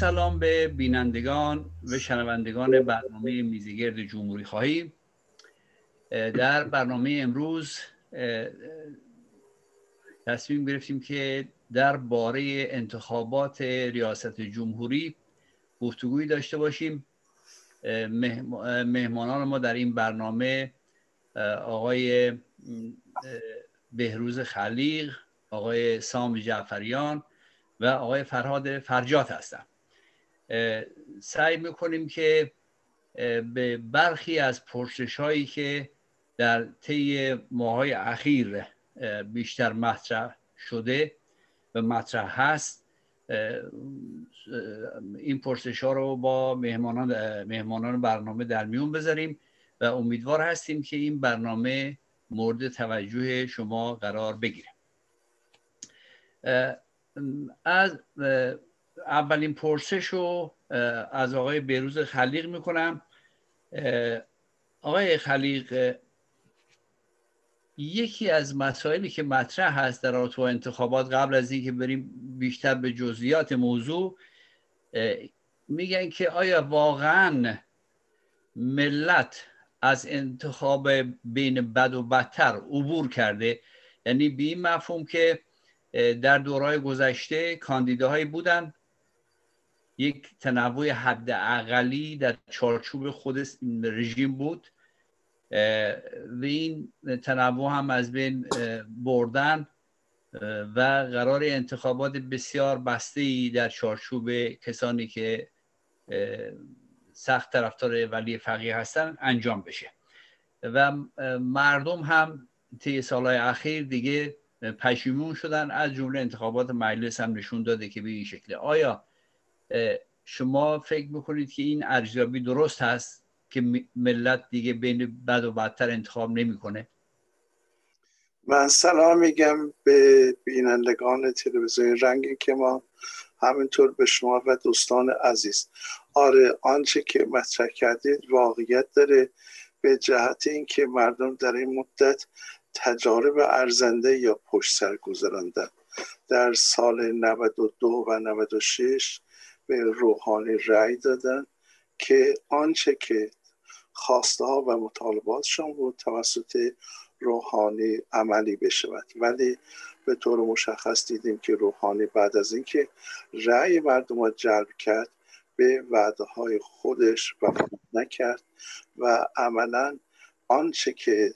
سلام به بینندگان و شنوندگان برنامه میزگرد جمهوری خواهی. در برنامه امروز تصمیم گرفتیم که در باره انتخابات ریاست جمهوری گفتگویی داشته باشیم. مهمانان ما در این برنامه آقای بهروز خلیق آقای سام جعفریان و آقای فرهاد فرجات هستم سعی می‌کنیم که به برخی از پرسش هایی که در طی ماهای اخیر بیشتر مطرح شده و مطرح هست این پرسش ها رو با مهمانان, مهمانان برنامه در میون بذاریم و امیدوار هستیم که این برنامه مورد توجه شما قرار بگیره. از اولین پرسش رو از آقای بروز خلیق می‌کنم. آقای خلیق یکی از مسائلی که مطرح هست در رابطه انتخابات قبل از اینکه بریم بیشتر به جزئیات موضوع میگن که آیا واقعا ملت از انتخاب بین بد و بدتر عبور کرده؟ یعنی به این مفهوم که در دورهای گذشته کاندیداهایی بودن یک تنوع حد اقلی در چارچوب خود رژیم بود. و این تنوع هم از بین بردن و قرار انتخابات بسیار بسته ای در چارچوب کسانی که سخت طرفدار ولی فقیه هستن انجام بشه. و مردم هم طی سالهای اخیر دیگه پشیمون شدن از جمله انتخابات مجلس هم نشون داده که به این شکله آیا شما فکر می‌کنید که این ارزیابی درست هست که ملت دیگه بین بد و بدتر انتخاب نمی‌کنه؟ من سلام میگم به بینندگان تلویزیون رنگی که ما همینطور به شما و دوستان عزیز. آره آنچه که مطرح کردید واقعیت داره به جهت اینکه مردم در این مدت تجارب ارزنده یا پشت سر گذراندن. در سال 92 و 96 به روحانی رأی دادن که آنچه که خواسته ها و مطالباتشان بود توسط روحانی عملی بشود. ولی به طور مشخص دیدیم که روحانی بعد از اینکه رأی مردم جلب کرد به وعده های خودش وفا نکرد و عملا آنچه که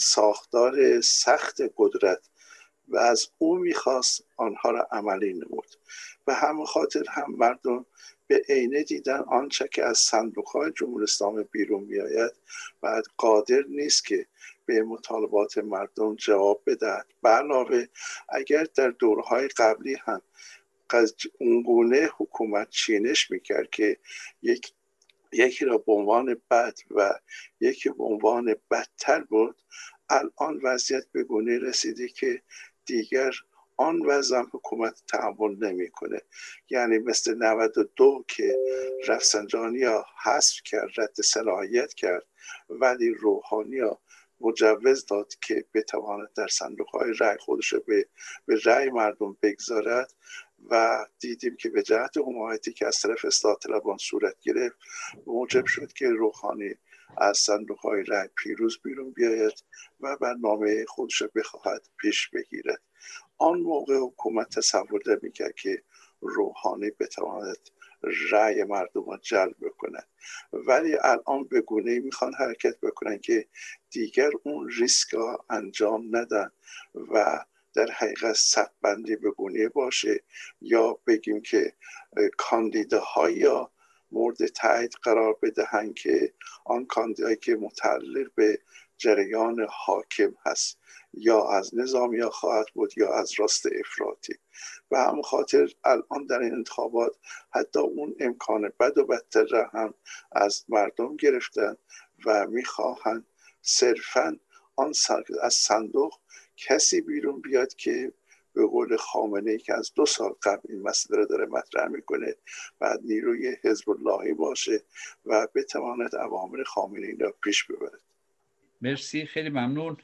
ساختار سخت قدرت و از او می‌خواست آنها را عملی نمود. به همه خاطر هم مردم به عینه دیدن آنچه که از صندوق های جمهوری اسلامی بیرون میآید و قادر نیست که به مطالبات مردم جواب بدهد. به اگر در دورهای قبلی هم اونگونه حکومت چینش می‌کرد که یک یکی را به عنوان بد و یکی به عنوان بدتر بود الان وضعیت به گونه رسیده که دیگر آن وضع حکومت تحمل نمی‌کنه. یعنی مثل 92 که رفسنجانی ها حذف کرد رد صلاحیت کرد ولی روحانی ها مجوز داد که بتواند در صندوق های رأی خودش به, به رأی مردم بگذارد و دیدیم که به جهت حمایتی که از طرف اصلاح طلبان صورت گرفت موجب شد که روحانی از صندوق های رأی پیروز بیرون بیاید و برنامه خودش بخواهد پیش بگیرد. آن موقع حکومت تصور نمی‌کرد که روحانی بتواند رأی مردم را جلب بکند ولی الان به گونه می‌خوان حرکت بکنن که دیگر اون ریسک ها انجام ندن و در حقیقت بندی به گونه باشه یا بگیم که کاندیداهایی مورد تایید قرار بدهند که آن کاندیدایی که متعلق به جریان حاکم هست. یا از نظام یا خواهد بود یا از راست افراطی. و هم خاطر الان در این انتخابات حتی اون امکان بد و بدتر را هم از مردم گرفتن و می‌خواهند صرفا آن از صندوق کسی بیرون بیاد که به قول خامنه ای که از دو سال قبل این مسئله رو داره مطرح می‌کنه و نیروی حزب اللهی باشه و بتواند عوامل خامنه ای را پیش ببرد. مرسی خیلی ممنون.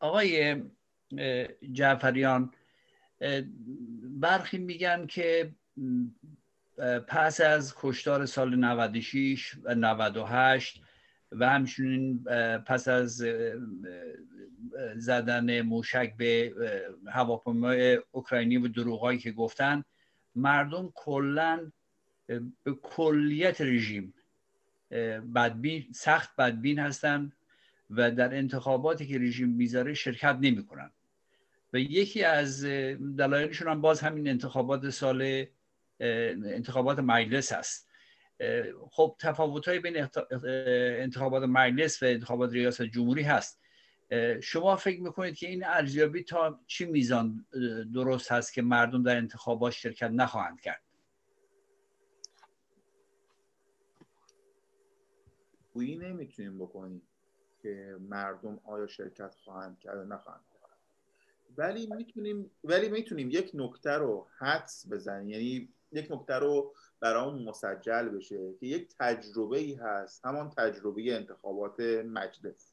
آقای جعفریان برخی میگن که پس از کشتار سال 96 و 98 و همچنین پس از زدن موشک به هواپیمای اوکراینی و دروغایی که گفتن مردم کلا به کلیت رژیم بدبین سخت بدبین هستن. و در انتخاباتی که رژیم می‌ذاره شرکت نمی‌کنن. و یکی از دلایلشون هم باز همین انتخابات سال انتخابات مجلس هست خب تفاوت های بین انتخابات مجلس و انتخابات ریاست جمهوری هست. شما فکر می‌کنید که این ارزیابی تا چی میزان درست هست که مردم در انتخابات شرکت نخواهند کرد؟ گویی نمی‌تونیم بکنیم. که مردم آیا شرکت خواهند کرد نخواهند ولی می‌تونیم ولی می‌تونیم یک نکته رو حدس بزنیم. یعنی یک نکته رو برامون مسجل بشه که یک تجربه ای هست. همان تجربه انتخابات مجلس.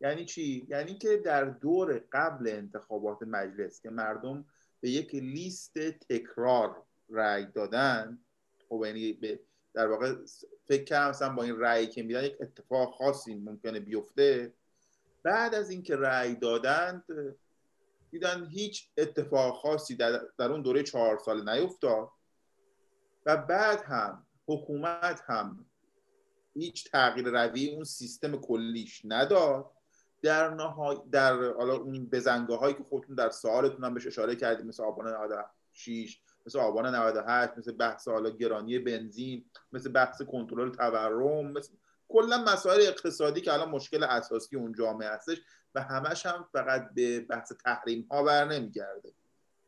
یعنی چی؟ یعنی که در دور قبل انتخابات مجلس که مردم به یک لیست تکرار رأی دادن خب یعنی به در واقع فکر کردم مثلا با این رأی که میدن یک اتفاق خاصی ممکنه بیفته. بعد از اینکه رأی دادند دیدن هیچ اتفاق خاصی در, در اون دوره چهار سال نیفتاد و بعد هم حکومت هم هیچ تغییر روی اون سیستم کلیش نداد. در نهای در حالا اون بزنگاه هایی که خودتون در سوالتون هم بهش اشاره کردیم مثل آبان 96 مثل آبان 98 مثل بحث حالا گرانی بنزین مثل بحث کنترل تورم مثل کلا مسائل اقتصادی که الان مشکل اساسی اون جامعه هستش و همش هم فقط به بحث تحریم ها بر نمیگرده.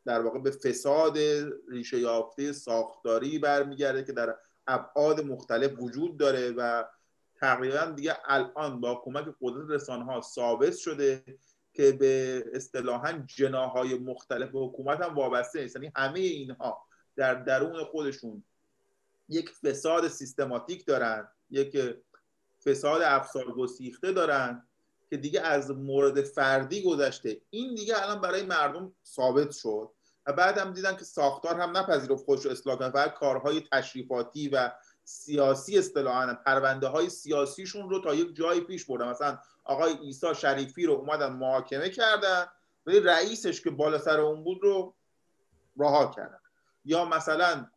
در واقع به فساد ریشه یافته ساختاری برمیگرده که در ابعاد مختلف وجود داره و تقریبا دیگه الان با کمک قدرت رسانه ها ثابت شده که به اصطلاحا جناهای مختلف حکومت هم وابسته نیست. یعنی همه اینها در درون خودشون یک فساد سیستماتیک دارن یک فساد افسار گسیخته دارن که دیگه از مورد فردی گذشته. این دیگه الان برای مردم ثابت شد و بعد هم دیدن که ساختار هم نپذیرفت خودش رو اصلاح کنه. فقط کارهای تشریفاتی و سیاسی اصطلاحا پرونده های سیاسیشون رو تا یک جایی پیش بردن. مثلا آقای عیسی شریفی رو اومدن محاکمه کردن ولی رئیسش که بالا سر اون بود رو رها کردن. یا مثلا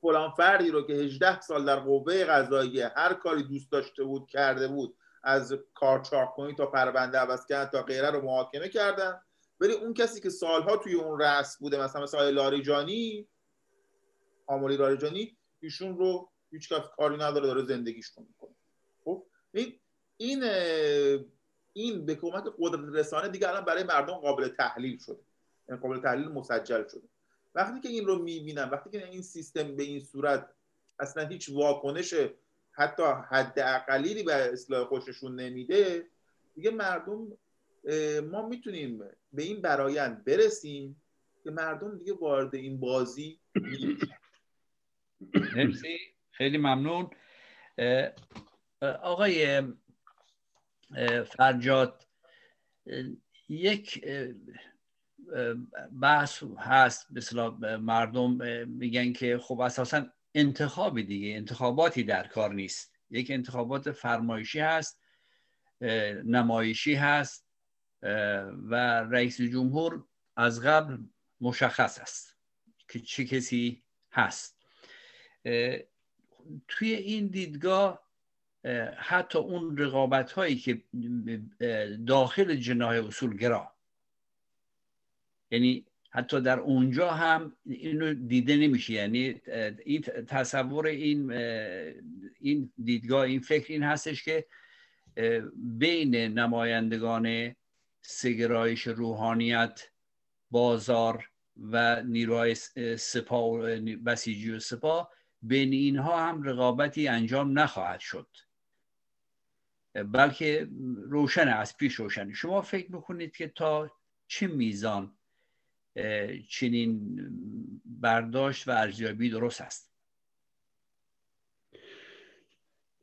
فلان فردی رو که 18 سال در قوه قضاییه هر کاری دوست داشته بود کرده بود از کار کنی تا پرونده عوض کردن تا غیره رو محاکمه کردن. ولی اون کسی که سالها توی اون رأس بوده مثلا مثلا لاریجانی آمولی لاریجانی ایشون رو هیچ کاری نداره داره زندگیش می‌کنه. خب؟ این این این به کمک قدرت رسانه دیگه الان برای مردم قابل تحلیل شده. یعنی قابل تحلیل مسجل شده. وقتی که این رو می‌بینم وقتی که این سیستم به این صورت اصلا هیچ واکنش حتی حد اقلیلی به اصلاح خوششون نمیده دیگه مردم ما می‌تونیم به این برایند برسیم که مردم دیگه وارد این بازی مرسی. خیلی ممنون. آقای فرجاد یک بحث هست مثلا مردم میگن که خب اساسا انتخابی دیگه انتخاباتی در کار نیست. یک انتخابات فرمایشی هست نمایشی هست و رئیس جمهور از قبل مشخص است که چه کسی هست. توی این دیدگاه حتی اون رقابت هایی که داخل جناح اصولگرا. یعنی حتی در اونجا هم اینو دیده نمیشه. یعنی این تصور این این دیدگاه این فکر این هستش که بین نمایندگان سگرایش روحانیت بازار و نیروهای سپاه بسیجی و سپاه بین اینها هم رقابتی انجام نخواهد شد. بلکه روشن از پیش روشن شما فکر می‌کنید که تا چه میزان چنین برداشت و ارزیابی درست است؟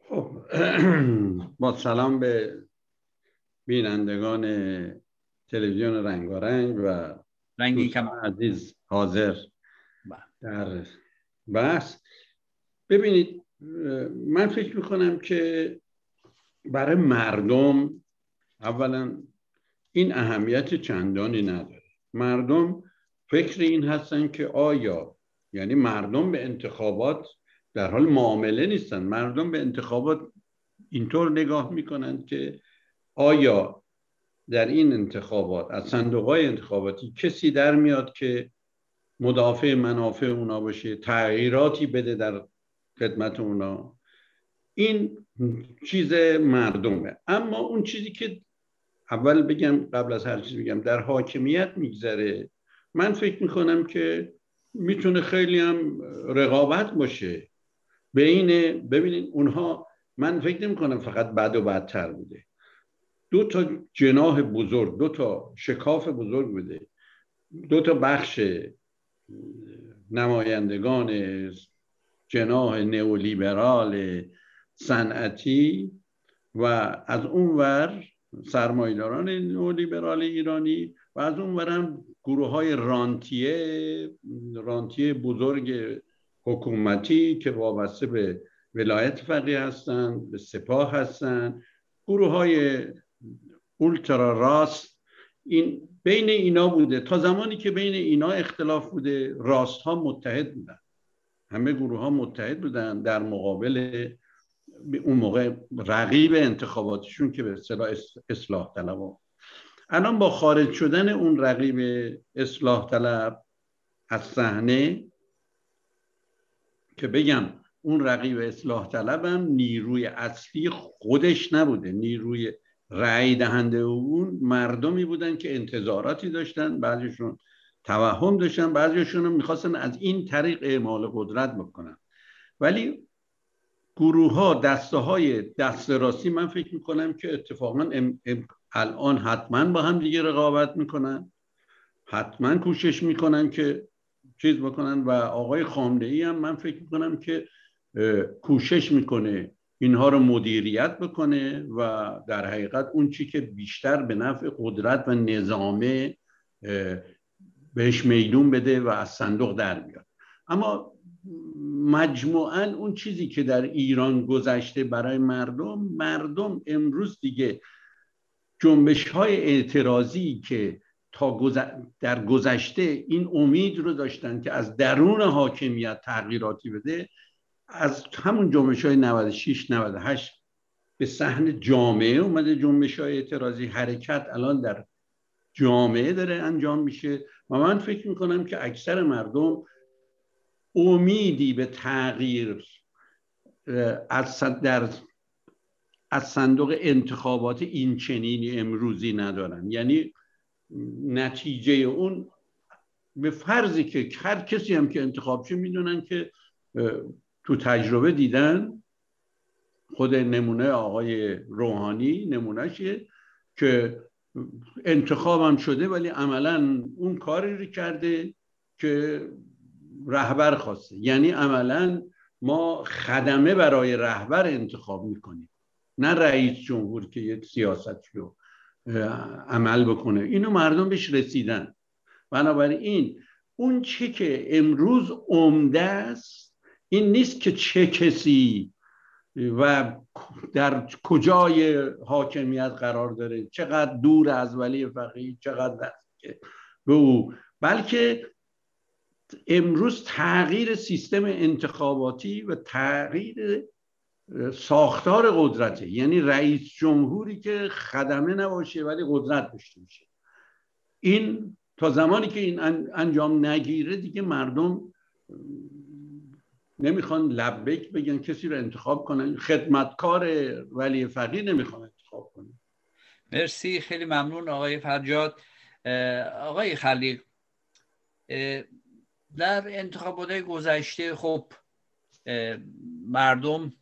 خب با سلام به بینندگان تلویزیون رنگارنگ و رنگی کم عزیز حاضر بله. در بحث. ببینید من فکر می‌کنم که برای مردم اولا این اهمیت چندانی نداره. مردم فکر این هستن که آیا یعنی مردم به انتخابات در حال معامله نیستن. مردم به انتخابات اینطور نگاه می‌کنند که آیا در این انتخابات از صندوق های انتخاباتی کسی در میاد که مدافع منافع اونا باشه تغییراتی بده در خدمت اونا؟ این چیز مردمه. اما اون چیزی که اول بگم قبل از هر چیز بگم در حاکمیت میگذره. من فکر می‌کنم که می‌تونه خیلی هم رقابت باشه. بین ببینید اونها من فکر نمی کنم فقط بد و بدتر بوده. دو تا جناح بزرگ دو تا شکاف بزرگ بوده. دو تا بخش نمایندگان جناح نئولیبرال صنعتی و از اون ور سرمایداران نئولیبرال ایرانی و از اون ور هم گروه های رانتیه رانتیه بزرگ حکومتی که وابسته به ولایت فقیه هستند به سپاه هستند گروه های اولترا راست. این بین اینا بوده. تا زمانی که بین اینا اختلاف بوده راست ها متحد بودن. همه گروه ها متحد بودن در مقابل اون موقع رقیب انتخاباتشون که به اصطلاح اصلاح طلب. الان با خارج شدن اون رقیب اصلاح طلب از صحنه که بگم اون رقیب اصلاح طلبم نیروی اصلی خودش نبوده. نیروی رأی دهنده اون مردمی بودن که انتظاراتی داشتن بعضیشون توهم داشتن بعضیشون هم می‌خواستن از این طریق اعمال قدرت بکنن. ولی گروه ها دسته های دست راستی من فکر می‌کنم که اتفاقا الان حتما با هم دیگه رقابت می‌کنن. حتما کوشش می‌کنن که چیز بکنن و آقای خامنه ای هم من فکر می‌کنم که کوشش می‌کنه اینها رو مدیریت بکنه و در حقیقت اون چی که بیشتر به نفع قدرت و نظامه بهش میدون بده و از صندوق در بیاد. اما مجموعا اون چیزی که در ایران گذشته برای مردم مردم امروز دیگه جنبش های اعتراضی که تا در گذشته این امید رو داشتن که از درون حاکمیت تغییراتی بده از همون جنبش های 96 98 به صحن جامعه اومده جنبش های اعتراضی. حرکت الان در جامعه داره انجام میشه و من فکر می‌کنم که اکثر مردم امیدی به تغییر از در از صندوق انتخابات این چنینی امروزی ندارن. یعنی نتیجه اون به فرضی که هر کسی هم که انتخاب شه می‌دونن که تو تجربه دیدن خود نمونه آقای روحانی نمونهشه که انتخابم شده ولی عملا اون کاری رو کرده که رهبر خواسته. یعنی عملا ما خدمه برای رهبر انتخاب می‌کنیم. نه رئیس جمهور که یک سیاست رو عمل بکنه. اینو مردم بهش رسیدن. بنابراین اون چه که امروز عمده است این نیست که چه کسی و در کجای حاکمیت قرار داره چقدر دور از ولی فقیه چقدر که به او. بلکه امروز تغییر سیستم انتخاباتی و تغییر ساختار قدرته. یعنی رئیس جمهوری که خدمه نباشه ولی قدرت داشته باشه. این تا زمانی که این انجام نگیره دیگه مردم نمی‌خوان لبک بگن کسی رو انتخاب کنن. خدمتکار ولی فقیر نمی‌خوان انتخاب کنن. مرسی. خیلی ممنون آقای فرجاد. آقای خلیق در انتخابات گذشته خب مردم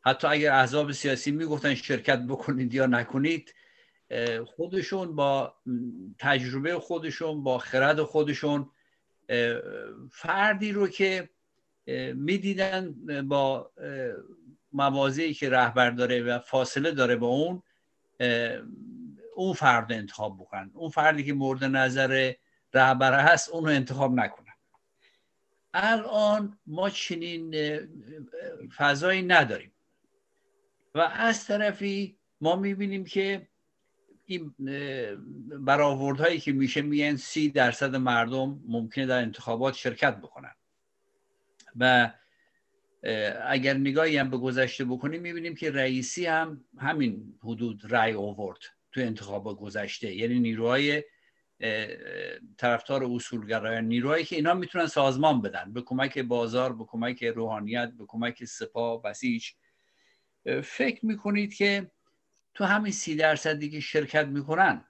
حتی اگر احزاب سیاسی می‌گفتن شرکت بکنید یا نکنید خودشون با تجربه خودشون با خرد خودشون فردی رو که می‌دیدن با موازی که رهبر داره و فاصله داره با اون اون فرد انتخاب بکنن. اون فردی که مورد نظر رهبر هست اونو انتخاب نکنن الان ما چنین فضایی نداریم. و از طرفی ما می‌بینیم که این برآوردهایی که میشه میگن سی درصد مردم ممکنه در انتخابات شرکت بکنن. و اگر نگاهی هم به گذشته بکنیم می‌بینیم که رئیسی هم همین حدود رأی آورد تو انتخاب گذشته. یعنی نیروهای طرفدار اصولگرایان نیروهایی که اینا می‌تونن سازمان بدن. به کمک بازار به کمک روحانیت به کمک سپاه بسیج. فکر می‌کنید که تو همین سی درصدی که شرکت می‌کنن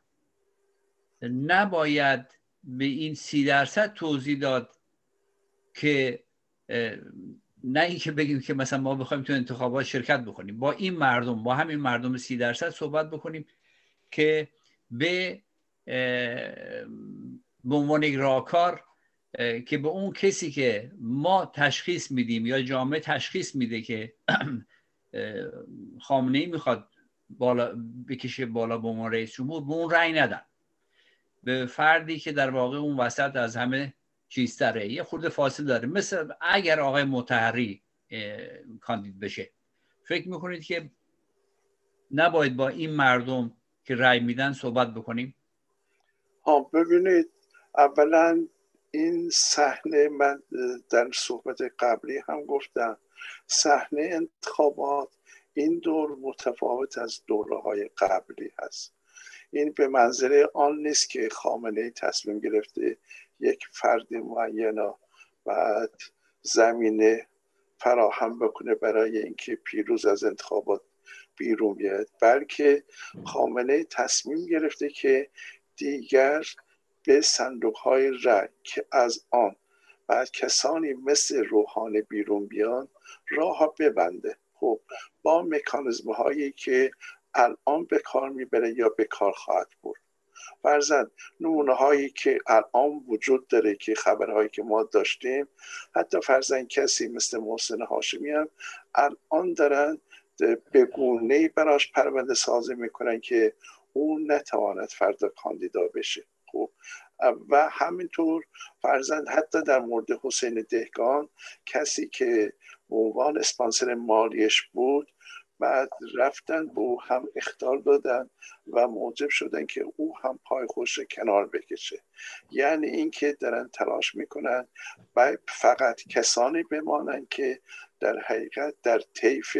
نباید به این سی درصد توضیح داد که نه اینکه بگیم که مثلا ما بخوایم تو انتخابات شرکت بکنیم. با این مردم با همین مردم سی درصد صحبت بکنیم که به به عنوان یک راهکار که به اون کسی که ما تشخیص میدیم یا جامعه تشخیص میده که خامنه ای می‌خواد بالا بکشه بالا به عنوان رئیس جمهور به اون رأی ندن. به فردی که در واقع اون وسط از همه چیزتره یه خورده فاصله داره. مثل اگر آقای متحری کاندید بشه. فکر می‌کنید که نباید با این مردم که رأی میدن صحبت بکنیم؟ ها ببینید اولا این صحنه من در صحبت قبلی هم گفتم صحنه انتخابات این دور متفاوت از دوره های قبلی هست. این به منظره آن نیست که خامنه تصمیم گرفته یک فرد معین بعد زمینه فراهم بکنه برای اینکه پیروز از انتخابات بیرون بیاد بلکه خامنه تصمیم گرفته که دیگر به صندوق های رای که از آن بعد کسانی مثل روحان بیرون بیان راه ببنده. خب با مکانزم هایی که الان به کار می‌بره یا به کار خواهد برد. فرزن نمونه هایی که الان وجود داره که خبرهایی که ما داشتیم حتی فرزن کسی مثل محسن هاشمی هم الان دارن به گونه براش پرونده سازی می‌کنن که اون نتواند فردا کاندیدا بشه. خب و همینطور فرزند حتی در مورد حسین دهگان کسی که عنوان اسپانسر مالیش بود بعد رفتن به او هم اختار دادن و موجب شدن که او هم پای خوش کنار بکشه. یعنی اینکه دارن تلاش می‌کنن و فقط کسانی بمانند که در حقیقت در طیف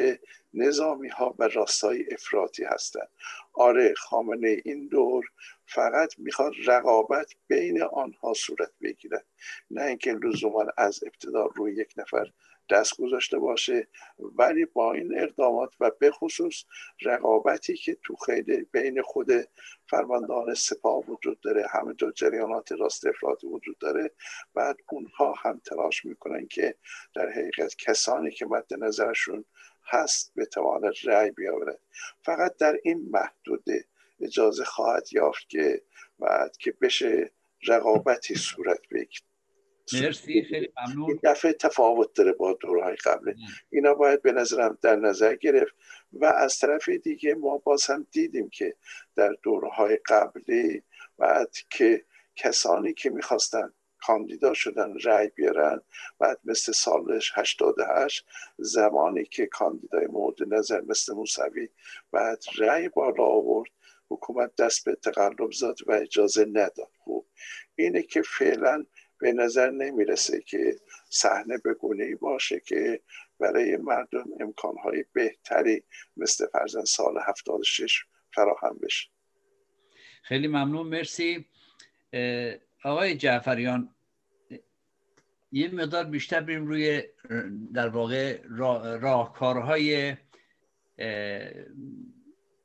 نظامی ها و راستای افراطی هستند. آره خامنه این دور فقط می‌خواد رقابت بین آنها صورت بگیرد. نه اینکه لزوما از ابتدا روی یک نفر دست گذاشته باشه ولی با این اقدامات و به خصوص رقابتی که تو خیلی بین خود فرماندهان سپاه وجود داره همینطور جریانات راست افراطی وجود داره بعد اونها هم تلاش می‌کنن که در حقیقت کسانی که مد نظرشون هست بتواند رأی بیاورد. فقط در این محدوده اجازه خواهد یافت که بعد که بشه رقابتی صورت بگیرد. مرسی خیلی ممنون. این دفعه تفاوت داره با دورهای قبل اینا باید به نظرم در نظر گرفت و از طرف دیگه ما باز هم دیدیم که در دورهای قبلی بعد که کسانی که می‌خواستن کاندیدا شدن رأی بیارن. بعد مثل سالش 88 زمانی که کاندیدای مورد نظر مثل موسوی بعد رأی بالا آورد. حکومت دست به تقلب زد و اجازه نداد. خوب اینه که فعلا به نظر نمی‌رسه که صحنه به گونه ای باشه که برای مردم امکانهای بهتری مثل فرزن سال 76 فراهم بشه. خیلی ممنون. مرسی. آقای جعفریان یه مقدار بیشتر بریم روی در واقع راهکارهای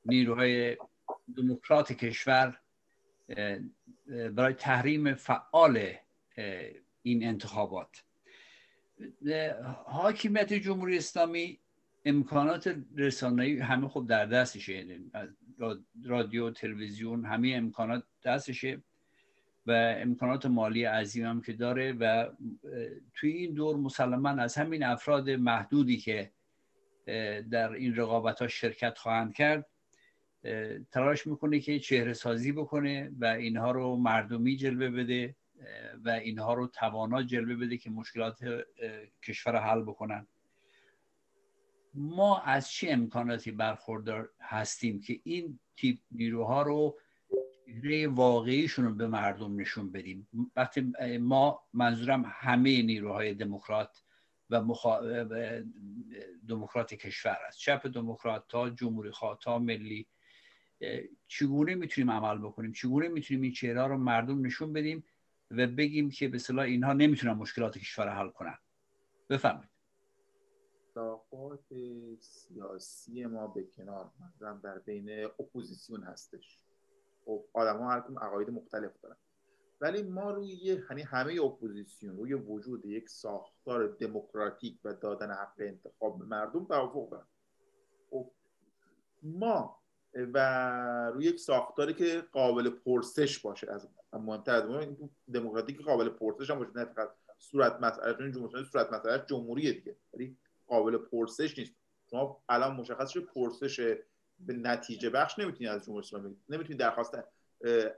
نیروهای دموکرات کشور برای تحریم فعال این انتخابات. حاکمیت جمهوری اسلامی امکانات رسانه‌ای همه خب در دستشه یعنی رادیو تلویزیون همه امکانات دستشه. و امکانات مالی عظیم هم که داره و توی این دور مسلما از همین افراد محدودی که در این رقابت ها شرکت خواهند کرد تلاش می‌کنه که چهره سازی بکنه و اینها رو مردمی جلوه بده و اینها رو توانا جلوه بده که مشکلات کشور حل بکنن. ما از چه امکاناتی برخوردار هستیم که این تیپ نیروها رو واقعیشون رو به مردم نشون بدیم. وقتی ما منظورم همه نیروهای دموکرات و, مخا... دموکرات کشور است. چپ دموکرات تا جمهوری خواه تا ملی چگونه می‌تونیم عمل بکنیم؟ چگونه می‌تونیم این چهره رو مردم نشون بدیم و بگیم که به صلاح اینها نمی‌تونن مشکلات کشور حل کنن؟ بفرمایید. اختلافات سیاسی ما به کنار مثلا در بین اپوزیسیون هستش. خب آدم ها هر عقاید مختلف دارن. ولی ما روی یعنی همه اپوزیسیون روی وجود یک ساختار دموکراتیک و دادن حق انتخاب به مردم توافق دارن. خب ما و روی یک ساختاری که قابل پرسش باشه از مهمتر از دموکراتیک قابل پرسش هم باشه نه فقط صورت مسئله چون جمهوری صورت مسئله جمهوریه دیگه ولی قابل پرسش نیست. شما الان مشخص شده پرسش به نتیجه بخش نمی‌تونید از جمهوری اسلامی نمی‌تونید درخواست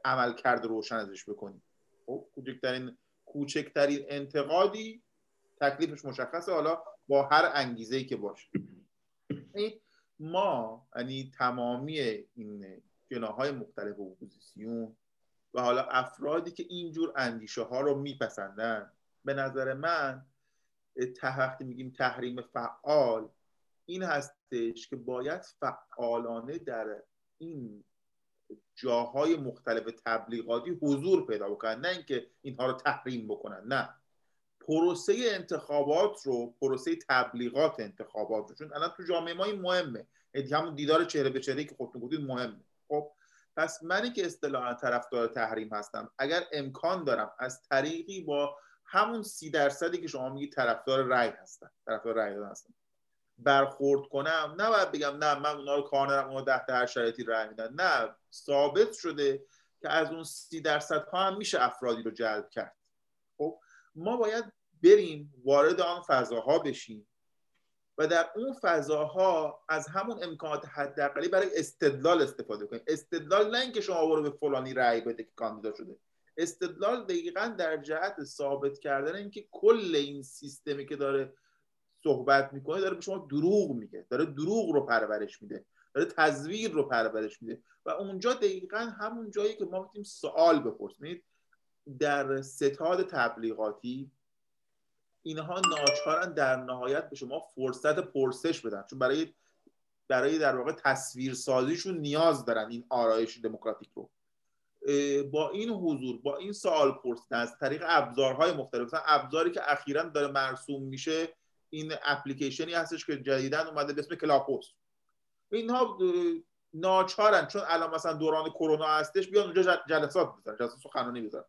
عمل کرده روشن ازش بکنید خب کوچکترین کوچکترین انتقادی تکلیفش مشخصه. حالا با هر انگیزه ای که باشه. ما یعنی تمامی این جناهای مختلف اپوزیسیون و حالا افرادی که اینجور اندیشه ها رو میپسندن به نظر من وقتی میگیم تحریم فعال این هستش که باید فعالانه در این جاهای مختلف تبلیغاتی حضور پیدا بکنن. نه اینکه اینها رو تحریم بکنن نه. پروسه انتخابات رو پروسه تبلیغات انتخابات رو. چون الان تو جامعه ما این مهمه. یعنی همون دیدار چهره به چهره که خودتون گفتید مهمه. خب پس منی که اصطلاحا طرفدار تحریم هستم اگر امکان دارم از طریقی با همون سی درصدی که شما میگید طرفدار رای هستن طرفدار رای هستن برخورد کنم نه باید بگم نه من اونا رو کار ندارم اونا ده هر شرایطی رای میدن. نه ثابت شده که از اون سی درصد ها هم میشه افرادی رو جلب کرد. خب ما باید بریم وارد آن فضاها بشیم و در اون فضاها از همون امکانات حداقلی برای استدلال استفاده کنیم. استدلال نه اینکه شما برو به فلانی رأی بده که کاندیدا شده. استدلال دقیقا در جهت ثابت کردن اینکه کل این سیستمی که داره صحبت می‌کنه داره به شما دروغ میگه. داره دروغ رو پرورش میده. داره تزویر رو پرورش میده. و اونجا دقیقا همون جایی که ما می‌تونیم سوال بپرسیم. در ستاد تبلیغاتی اینها ناچارن در نهایت به شما فرصت پرسش بدن. چون برای برای در واقع تصویر سازیشون نیاز دارن این آرایش دموکراتیک رو. با این حضور با این سوال پرسیدن از طریق ابزارهای مختلف. ابزاری که اخیرا داره مرسوم میشه این اپلیکیشنی هستش که جدیدا اومده به اسم کلاپوس اینها ناچارن چون الان مثلا دوران کرونا هستش بیان اونجا جلسات بزنن جلسات سخنرانی بزنن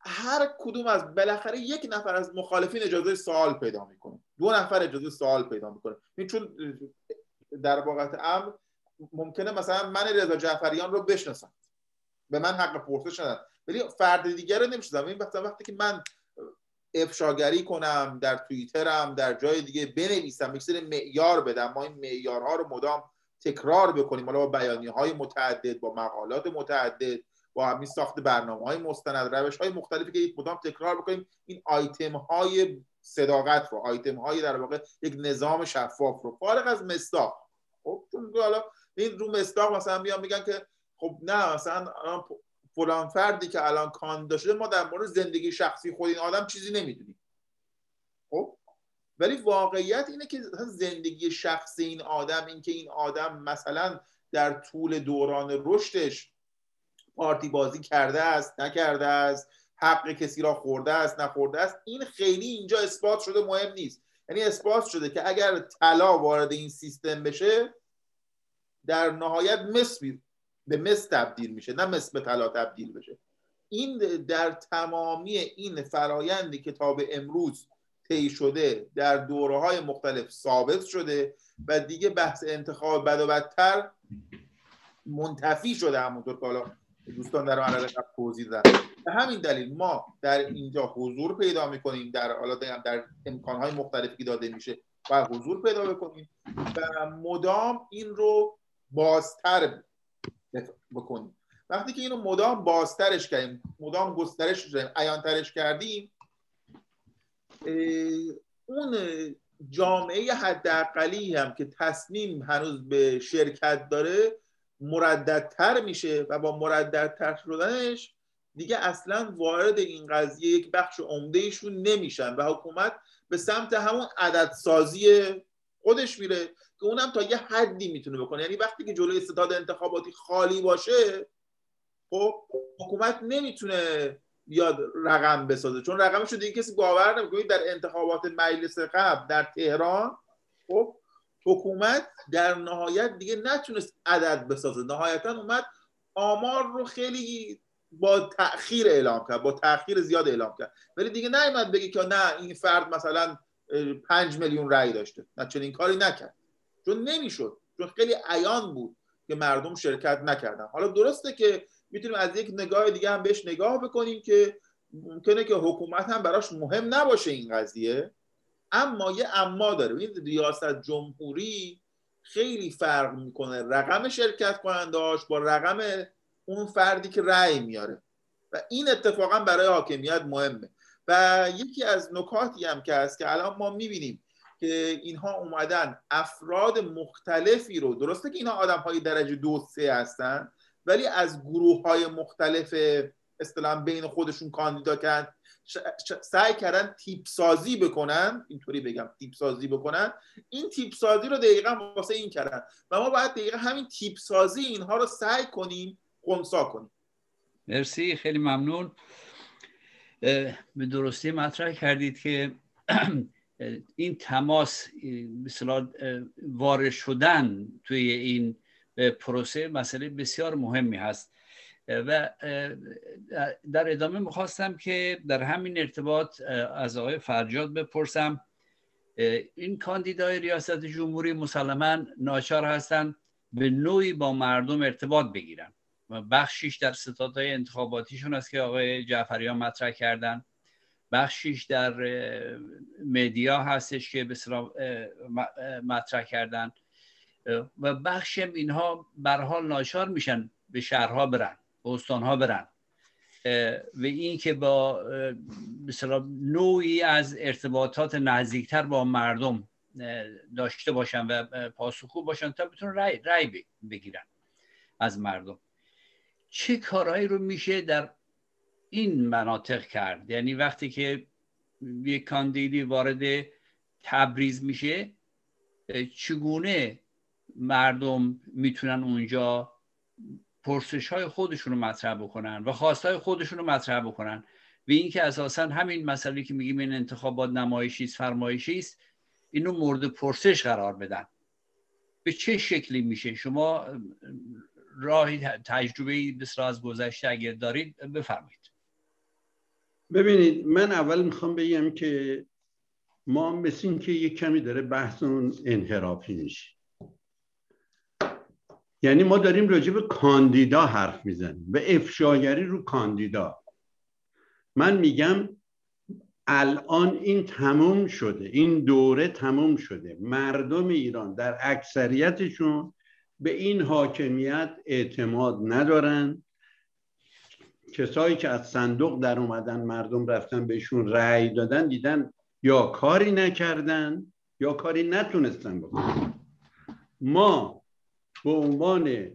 هر کدوم از بالاخره یک نفر از مخالفین اجازه سوال پیدا می‌کنه. دو نفر اجازه سوال پیدا می‌کنه. این چون در واقع امر ممکنه مثلا من رضا جعفریان رو بشناسم. به من حق پرسش ندن. ولی فرد دیگر رو نمی‌شناسم. این وقتی وقتی که من افشاگری کنم در توییترم در جای دیگه بنویسم یک معیار بدم. ما این معیارها رو مدام تکرار بکنیم. حالا با بیانیه های متعدد با مقالات متعدد با همین ساخت برنامه های مستند روش های مختلفی که مدام تکرار بکنیم. این آیتم های صداقت رو آیتم های در واقع یک نظام شفاف رو. فارغ از مستاق خب حالا این رو مستاق مثلا میان میگن که خب نه مثلا فلان فردی که الان کاندیدا شده ما در مورد زندگی شخصی خود این آدم چیزی نمی‌دونیم. خب؟ ولی واقعیت اینه که زندگی شخصی این آدم اینکه این آدم مثلا در طول دوران رشدش پارتی بازی کرده است نکرده است حق کسی را خورده است نخورده است این خیلی اینجا اثبات شده مهم نیست. یعنی اثبات شده که اگر طلا وارد این سیستم بشه در نهایت مصر به مس تبدیل میشه نه مس به طلا تبدیل بشه. این در تمامی این فرایندی که تا به امروز طی شده در دوره های مختلف ثابت شده و دیگه بحث انتخاب بد و بدتر منتفی شده همونطور که حالا دوستان در عرض توضیح دادن. به همین دلیل ما در اینجا حضور پیدا می‌کنیم در حالا در امکانهای مختلفی که داده میشه و حضور پیدا بکنیم و مدام این رو بازتر بکنیم. وقتی که اینو مدام بازترش کردیم مدام گسترش کردیم عیانترش کردیم اون جامعه حداقلی هم که تصمیم هنوز به شرکت داره مرددتر میشه و با مرددتر شدنش دیگه اصلا وارد این قضیه یک بخش عمده ایشون نمیشن و حکومت به سمت همون عددسازی خودش میره که اونم تا یه حدی می‌تونه بکنه. یعنی وقتی که جلوی ستاد انتخاباتی خالی باشه خب حکومت نمی‌تونه بیاد رقم بسازه. چون رقمش رو دیگه کسی باور نمی‌کنه. در انتخابات مجلس قبل در تهران خب حکومت در نهایت دیگه نتونست عدد بسازه. نهایتا اومد آمار رو خیلی با تاخیر اعلام کرد با تاخیر زیاد اعلام کرد. ولی دیگه نیومد بگه که نه این فرد مثلا پنج میلیون رأی داشته. نه چنین کاری نکرد. چون نمی‌شد. چون خیلی عیان بود که مردم شرکت نکردن. حالا درسته که می‌تونیم از یک نگاه دیگه هم بهش نگاه بکنیم که ممکنه که حکومت هم براش مهم نباشه این قضیه. اما یه اما داره. این ریاست جمهوری خیلی فرق می‌کنه. رقم شرکت کننداش با رقم اون فردی که رأی میاره. و این اتفاقا برای حاکمیت مهمه. و یکی از نکاتی هم که هست که الان ما می‌بینیم که اینها اومدن افراد مختلفی رو درسته که اینها آدم های درجه دو سه هستن ولی از گروه های مختلف اصطلاحا بین خودشون کاندیدا کرد سعی کردن تیپ سازی بکنن اینطوری بگم تیپ سازی بکنن. این تیپ سازی رو دقیقا واسه این کردن و ما باید دقیقا همین تیپ سازی اینها رو سعی کنیم خونسا کنیم. مرسی خیلی ممنون. به درستی مطرح کردید که این تماس مثلا وارد شدن توی این پروسه مسئله بسیار مهمی هست. و در ادامه می‌خواستم که در همین ارتباط از آقای فرجاد بپرسم. این کاندیدای ریاست جمهوری مسلما ناچار هستند به نوعی با مردم ارتباط بگیرن. و بخشیش در ستادهای انتخاباتیشون است که آقای جعفریان مطرح کردن. بخشیش در مدیا هستش که به مطرح کردن. و بخشی اینها بر حال میشن به شهرها برن به استانها برن. و این که با مثلا نوعی از ارتباطات نزدیکتر با مردم داشته باشن و پاسخگو باشن تا بتونن رای, رای بگیرن از مردم. چه کارهایی رو میشه در این مناطق کرد؟ یعنی وقتی که یک کاندیدی وارد تبریز میشه چگونه مردم می‌تونن اونجا پرسش های خودشون رو مطرح بکنن و خواستای خودشون رو مطرح بکنن؟ و اینکه اساسا همین مسئله که میگیم این انتخابات نمایشی است فرمایشی است اینو مورد پرسش قرار بدن. به چه شکلی میشه؟ شما راهی تجربه بسیار از گذشته اگر دارید بفرمایید. ببینید من اول می‌خوام بگم که ما مثل این که یک کمی داره بحث اون انحرافی میشه. یعنی ما داریم راجع به کاندیدا حرف می‌زنیم. به افشاگری رو کاندیدا. من میگم الان این تموم شده. این دوره تموم شده. مردم ایران در اکثریتشون به این حاکمیت اعتماد ندارن. کسایی که از صندوق در اومدن مردم رفتن بهشون رأی دادن دیدن یا کاری نکردن یا کاری نتونستن بکنن. ما به عنوان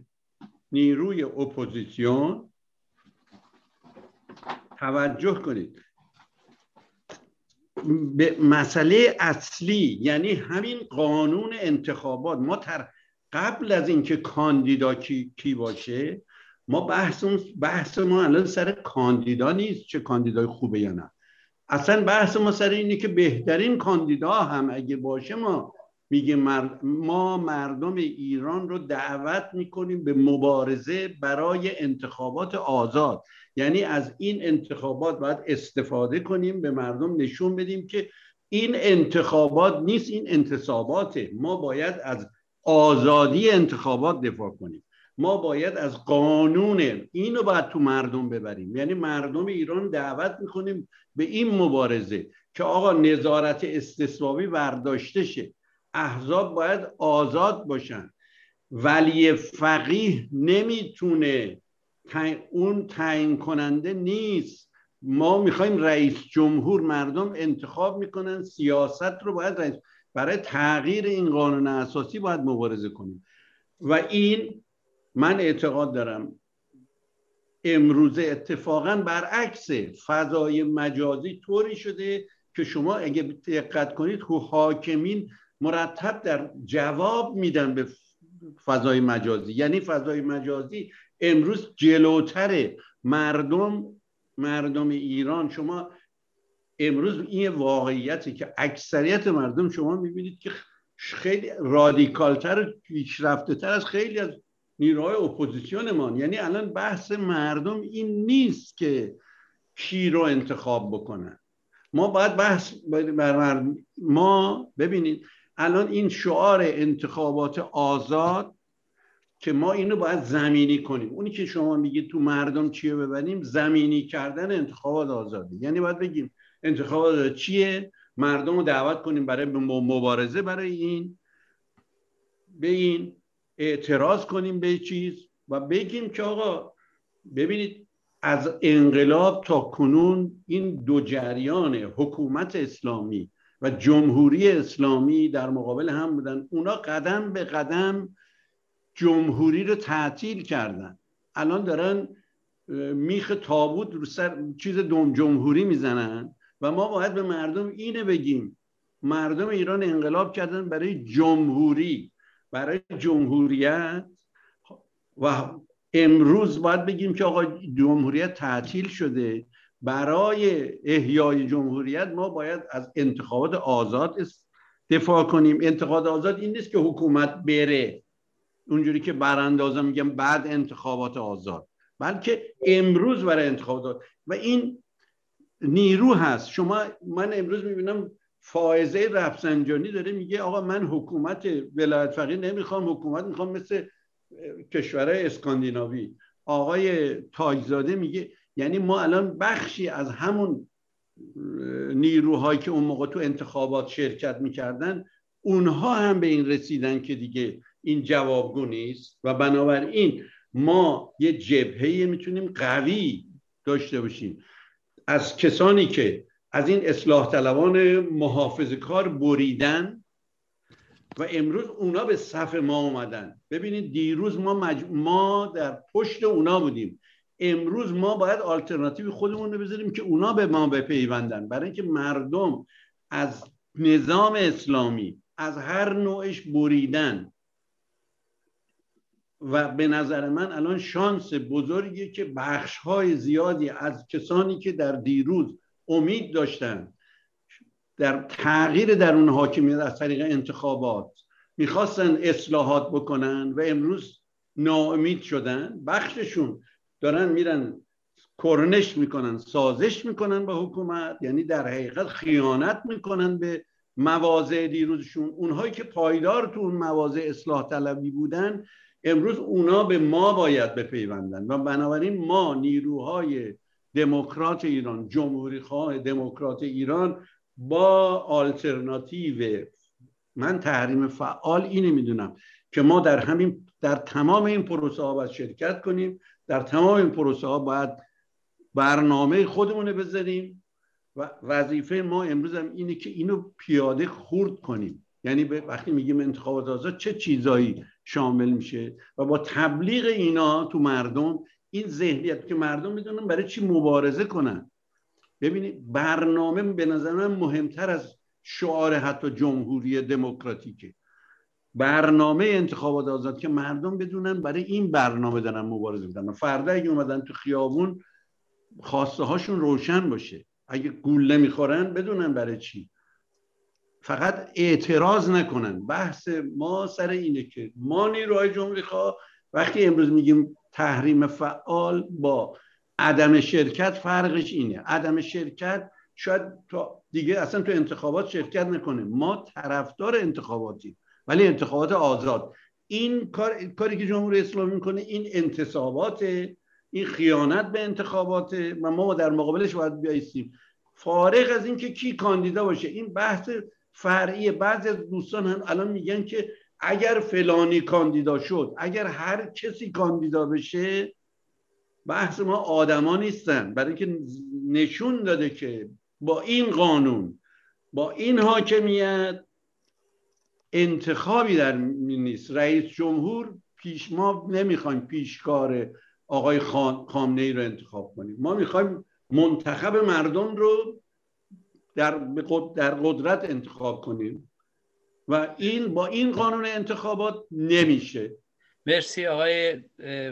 نیروی اپوزیسیون توجه کنید. به مسئله اصلی یعنی همین قانون انتخابات ما تر قبل از اینکه کاندیدا کی, کی باشه ما بحث, بحث ما الان سر کاندیدا نیست چه کاندیدای خوبه یا نه. اصلا بحث ما سر اینه که بهترین کاندیدا هم اگه باشه ما میگه ما مردم ایران رو دعوت می‌کنیم به مبارزه برای انتخابات آزاد. یعنی از این انتخابات باید استفاده کنیم به مردم نشون بدیم که این انتخابات نیست این انتصاباته. ما باید از آزادی انتخابات دفاع کنیم. ما باید از قانون اینو باید تو مردم ببریم. یعنی مردم ایران دعوت می‌کنیم به این مبارزه که آقا نظارت استثبابی برداشته شه. احزاب باید آزاد باشن. ولی فقیه نمی‌تونه اون تعیین کننده نیست. ما می‌خوایم رئیس جمهور مردم انتخاب می‌کنن. سیاست رو باید رئیس برای تغییر این قانون اساسی باید مبارزه کنیم. و این من اعتقاد دارم امروزه اتفاقا برعکس فضای مجازی طوری شده که شما اگه دقت کنید حاکمین مرتب در جواب میدن به فضای مجازی. یعنی فضای مجازی امروز جلوتر مردم مردم ایران. شما امروز این واقعیتی که اکثریت مردم شما می‌بینید که خیلی رادیکالتر و پیشرفته تر از خیلی از نیروهای اپوزیسیونمان. یعنی الان بحث مردم این نیست که کی رو انتخاب بکنن ما باید بحث بر ما ببینید الان این شعار انتخابات آزاد که ما اینو باید زمینی کنیم. اونی که شما میگید تو مردم چیه ببریم؟ زمینی کردن انتخابات آزاده یعنی باید بگیم انتخابات چیه؟ مردم رو دعوت کنیم برای مبارزه برای این. به این اعتراض کنیم به چیز و بگیم که آقا ببینید از انقلاب تا کنون این دو جریان حکومت اسلامی و جمهوری اسلامی در مقابل هم بودن. اونا قدم به قدم جمهوری رو تعطیل کردن. الان دارن میخ تابوت رو سر چیز دوم جمهوری می‌زنن. و ما باید به مردم اینه بگیم. مردم ایران انقلاب کردن برای جمهوری. برای جمهوریت. و امروز باید بگیم که آقا جمهوریت تعطیل شده. برای احیای جمهوریت ما باید از انتخابات آزاد دفاع کنیم. انتخابات آزاد این نیست که حکومت بره. اونجوری که براندازا میگم بعد انتخابات آزاد. بلکه امروز برای انتخابات و این نیرو هست. شما من امروز می‌بینم فائزه رفسنجانی داره میگه آقا من حکومت ولایت فقیه نمی‌خوام حکومت می‌خوام مثل کشورهای اسکاندیناوی. آقای تاجزاده میگه یعنی ما الان بخشی از همون نیروهایی که اون موقع تو انتخابات شرکت می‌کردن اونها هم به این رسیدن که دیگه این جوابگو نیست. و بنابراین ما یه جبهه می‌تونیم قوی داشته باشیم. از کسانی که از این اصلاح طلبان محافظ کار بریدن و امروز اونا به صف ما اومدن. ببینید دیروز ما, ما در پشت اونا بودیم. امروز ما باید آلترناتیو خودمون رو بذاریم که اونا به ما بپیوندن. برای اینکه مردم از نظام اسلامی از هر نوعش بریدن. و به نظر من الان شانس بزرگی که بخش های زیادی از کسانی که در دیروز امید داشتن در تغییر در اون حاکمیت از طریق انتخابات می‌خواستن اصلاحات بکنن و امروز ناامید شدن بخششون دارن میرن کرنش می‌کنن سازش می‌کنن با حکومت یعنی در حقیقت خیانت می‌کنن به مواضع دیروزشون. اونهایی که پایدار تو اون مواضع اصلاح طلبی بودن امروز اونا به ما باید بپیوندن و بنابراین ما نیروهای دموکرات ایران جمهوری خواه دموکرات ایران با آلترناتیو من تحریم فعال اینه می‌دونم که ما در همین در تمام این پروسه ها باید شرکت کنیم در تمام این پروسه ها باید برنامه خودمون بذاریم و وظیفه ما امروز هم اینه که اینو پیاده خورد کنیم. یعنی وقتی میگیم انتخابات آزاد چه چیزایی شامل میشه؟ و با تبلیغ اینا تو مردم این ذهنیت که مردم می‌دونن برای چی مبارزه کنن؟ ببینید برنامه به نظر من مهمتر از شعار حتی جمهوری دموکراتیکه. برنامه انتخابات آزاد که مردم بدونن برای این برنامه دارن مبارزه می‌کنن. فردا اگه اومدن تو خیابون خواسته هاشون روشن باشه. اگه گوله می‌خورن بدونن برای چی. فقط اعتراض نکنن. بحث ما سر اینه که ما نیروهای جمهوری خواه وقتی امروز میگیم تحریم فعال با عدم شرکت فرقش اینه. عدم شرکت شاید تا دیگه اصلا تو انتخابات شرکت نکنه. ما طرفدار انتخاباتی ولی انتخابات آزاد. این کار کاری که جمهوری اسلامی می‌کنه این انتصابات این خیانت به انتخابات. و ما در مقابلش باید بیایستیم. فارغ از اینکه کی کاندیدا باشه. این بحث فرعی بعضی از دوستان هم الان میگن که اگر فلانی کاندیدا شد اگر هر کسی کاندیدا بشه بحث ما آدما نیستن. برای اینکه نشون داده که با این قانون با این حاکمیت انتخابی در نیست. رئیس جمهور پیش ما نمی‌خوایم پیشکار آقای خامنه ای رو انتخاب کنیم. ما می‌خوایم منتخب مردم رو در, در قدرت انتخاب کنیم و این با این قانون انتخابات نمیشه. مرسی آقای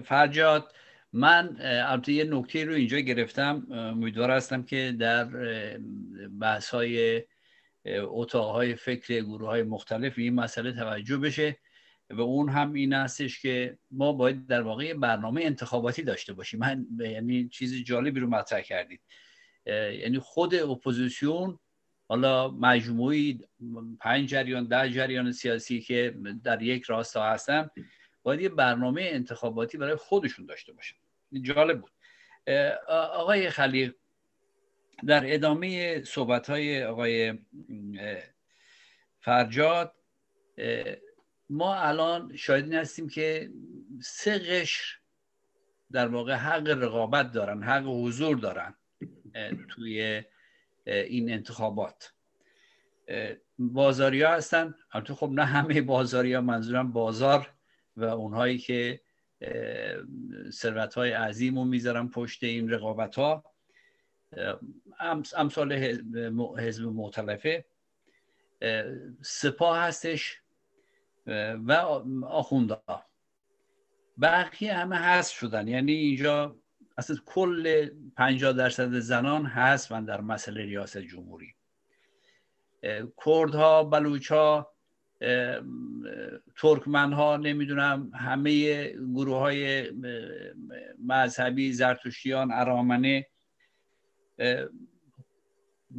فرجاد. من البته یه نکته رو اینجا گرفتم امیدوار هستم که در بحث های اتاق فکر گروه های مختلف این مسئله توجه بشه و اون هم این هستش که ما باید در واقع برنامه انتخاباتی داشته باشیم. من یعنی چیز جالبی رو مطرح کردید. یعنی خود اپوزیسیون حالا مجموعی پنج جریان ده جریان سیاسی که در یک راستا هستن باید یه برنامه انتخاباتی برای خودشون داشته باشن. جالب بود. آقای خلیق در ادامه صحبت های آقای فرجاد ما الان شاهدین هستیم که سه قشر در واقع حق رقابت دارن حق حضور دارن. توی این انتخابات. بازاریا هستن. البته خب نه همه بازاریا منظورم بازار و اونهایی که ثروت های عظیم رو می‌ذارن پشت این رقابت ها امثال حزب معتلفه سپاه هستش و آخونده بقیه همه هست شدن. یعنی اینجا اصلا کل 50 درصد زنان هستن در مسئله ریاست جمهوری. کردها بلوچ ترکمن ها نمی‌دونم همه گروه های مذهبی زرتشتیان ارامنه.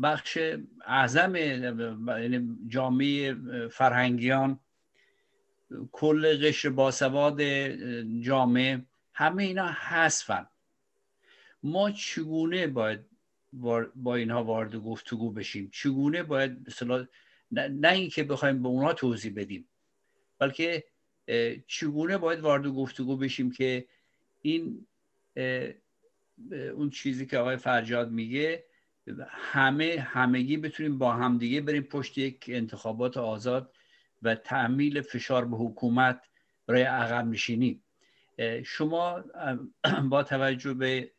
بخش اعظم یعنی جامعه فرهنگیان کل قشر باسواد جامعه همه اینا حذفن. ما چگونه باید با اینها وارد گفتگو بشیم؟ چگونه باید مثلا نه اینکه بخوایم به اونها توضیح بدیم بلکه چگونه باید وارد گفتگو بشیم که این اون چیزی که آقای فرجاد میگه همه همگی بتونیم با همدیگه بریم پشت یک انتخابات آزاد و تعمیل فشار به حکومت برای عقب نشینی. شما با توجه به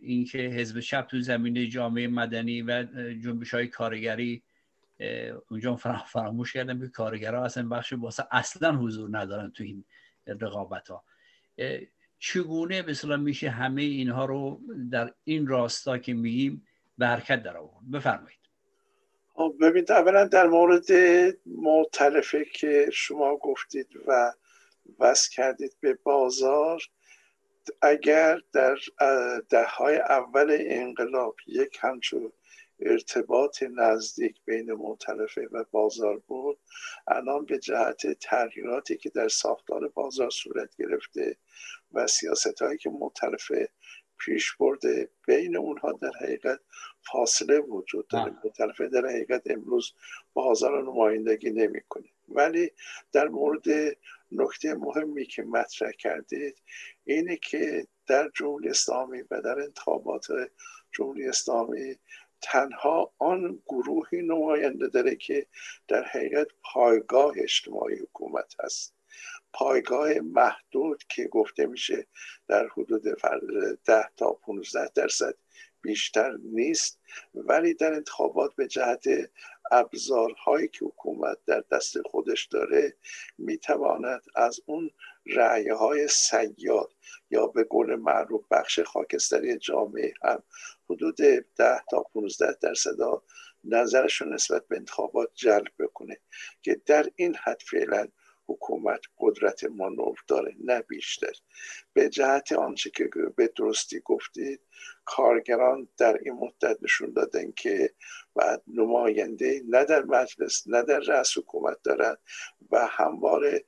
اینکه حزب چپ تو زمینه جامعه مدنی و جنبش های کارگری اونجا فراموش کردم که کارگرها اصلا بخش واسه اصلا حضور ندارن تو این رقابت ها چگونه مثلا میشه همه اینها رو در این راستا که میگیم به حرکت در آورد؟ بفرمایید. خب، ببینید اولا در مورد معتلفه که شما گفتید و بس کردید به بازار اگر در دههای اول انقلاب یک همچون ارتباط نزدیک بین معتلفه و بازار بود الان به جهت تغییراتی که در ساختار بازار صورت گرفته و سیاست هایی که معتلفه پیش برده بین اونها در حقیقت فاصله وجود داره. معتلفه در حقیقت امروز بازار رو نمایندگی نمی‌کنه. ولی در مورد نکته مهمی که مطرح کردید اینه که در جمهوری اسلامی و در انتخابات جمهوری اسلامی تنها آن گروهی نماینده داره که در حقیقت پایگاه اجتماعی حکومت هست. پایگاه محدود که گفته میشه در حدود ده تا 15 درصد بیشتر نیست ولی در انتخابات به جهت ابزارهایی که حکومت در دست خودش داره می‌تواند از اون رعیه های سیاد یا به قول معروف بخش خاکستری جامعه هم حدود ده تا 15 درصد نظرشون نسبت به انتخابات جلب بکنه که در این حد فعلا حکومت قدرت مانور داره نه بیشتر. به جهت آنچه که به درستی گفتید کارگران در این مدت نشون دادن که بعد نماینده نه در مجلس نه در رأس حکومت دارن و همواره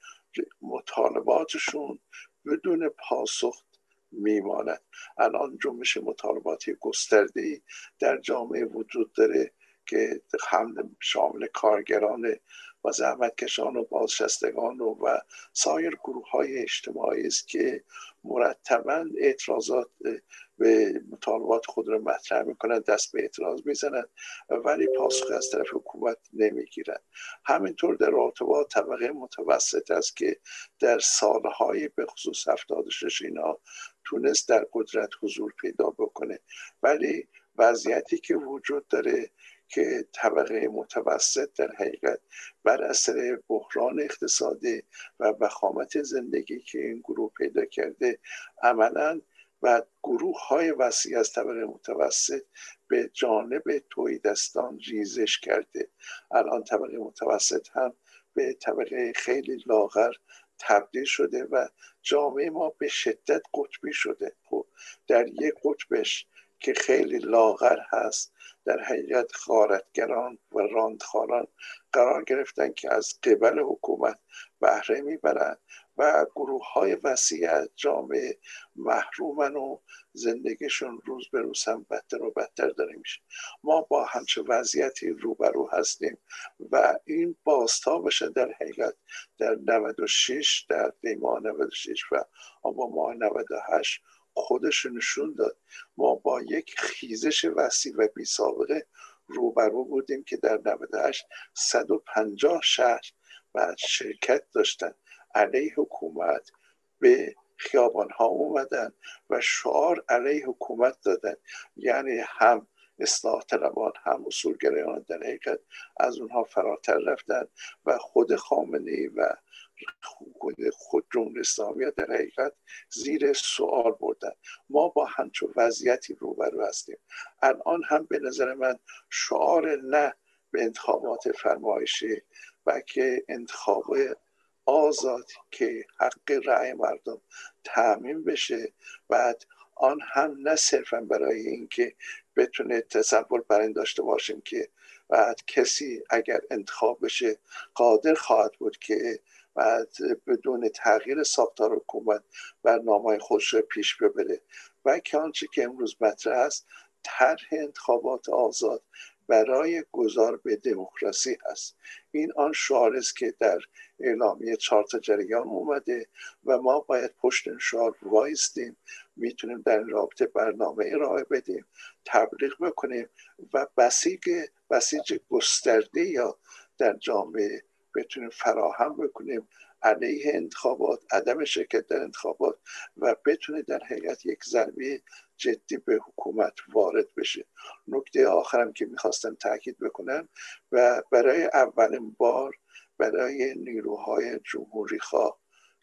مطالباتشون بدون پاسخ میماند الان جنبش مطالباتی گسترده در جامعه وجود داره که هم شامل کارگران و زحمتکشان و بازشستگان و, و سایر گروه های اجتماعی است که مرتبا اعتراضات به مطالبات خود را مطرح می‌کنند دست به اعتراض می‌زنند ولی پاسخ از طرف حکومت نمی‌گیرند. همینطور در رابطه با طبقه متوسط است که در سالهای به خصوص 76 اینا تونست در قدرت حضور پیدا بکنه. ولی وضعیتی که وجود داره که طبقه متوسط در حقیقت بر اثر بحران اقتصادی و بخامت زندگی که این گروه پیدا کرده عملا و گروه های وسیع از طبقه متوسط به جانب تویدستان ریزش کرده. الان طبقه متوسط هم به طبقه خیلی لاغر تبدیل شده و جامعه ما به شدت قطبی شده. خب در یک قطبش که خیلی لاغر هست در حقیقت خارتگران و راندخاران قرار گرفتن که از قبل حکومت بهره می‌برند و گروه های وسیع از جامعه محرومن و زندگیشون روز به روز هم بدتر و بدتر داره میشه. ما با همچه وضعیتی روبرو هستیم و این بشه در حقیقت در 96 در دیما 96 و اما ماه 98 خودش نشون داد. ما با یک خیزش وسیع و بی سابقه روبرو بودیم که در 98 150 شهر و شرکت داشتن. علیه حکومت به خیابان ها اومدن و شعار علیه حکومت دادن. یعنی هم اصلاح طلبان هم اصولگرایان در حقیقت از اونها فراتر رفتن و خود خامنه و خود جمهوری اسلامی در حقیقت زیر سوال بردن. ما با همچون وضعیتی روبرو هستیم. الان هم به نظر من شعار نه به انتخابات فرمایشی و که انتخاب آزاد که حق رأی مردم تعمین بشه. بعد آن هم نه صرفا برای اینکه بتونه تصور بر این داشته باشیم که بعد کسی اگر انتخاب بشه قادر خواهد بود که بعد بدون تغییر ساختار حکومت برنامه خودش رو پیش ببره. و که آنچه که امروز مطرح است طرح انتخابات آزاد برای گذار به دموکراسی هست. این آن شعار است که در اعلامیه چهار جریان اومده و ما باید پشت این شعار وایستیم می‌تونیم در رابطه برنامه ارائه بدیم تبلیغ بکنیم و بسیج بسیج گسترده یا در جامعه بتونیم فراهم بکنیم علیه انتخابات عدم شرکت در انتخابات و بتونه در حقیقت یک ضربه جدی به حکومت وارد بشه. نکته آخرم که می‌خواستم تاکید بکنم و برای اولین بار برای نیروهای جمهوری خواه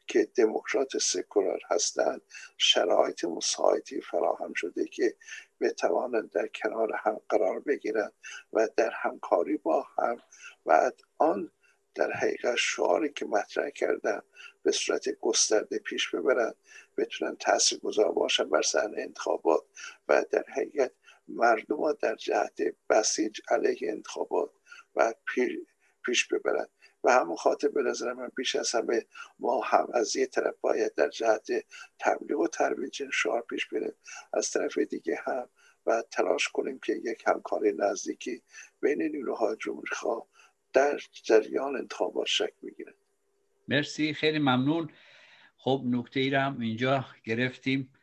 که دموکرات سکولار هستند شرایط مساعدی فراهم شده که بتوانند در کنار هم قرار بگیرند و در همکاری با هم و آن در حقیقت شعاری که مطرح کردن به صورت گسترده پیش ببرن بتونن تاثیر گذار باشن بر صحنه انتخابات و در حقیقت مردم در جهت بسیج علیه انتخابات و پیش ببرن. و همون خاطر به نظر من بیش از همه ما هم از یه طرف باید در جهت تبلیغ و ترویج شعار پیش بریم. از طرف دیگه هم و تلاش کنیم که یک همکاری نزدیکی بین نیروهای جمهوری خواه در جریان انتخابات شک می‌گیره مرسی خیلی ممنون. خب نکته ای هم اینجا گرفتیم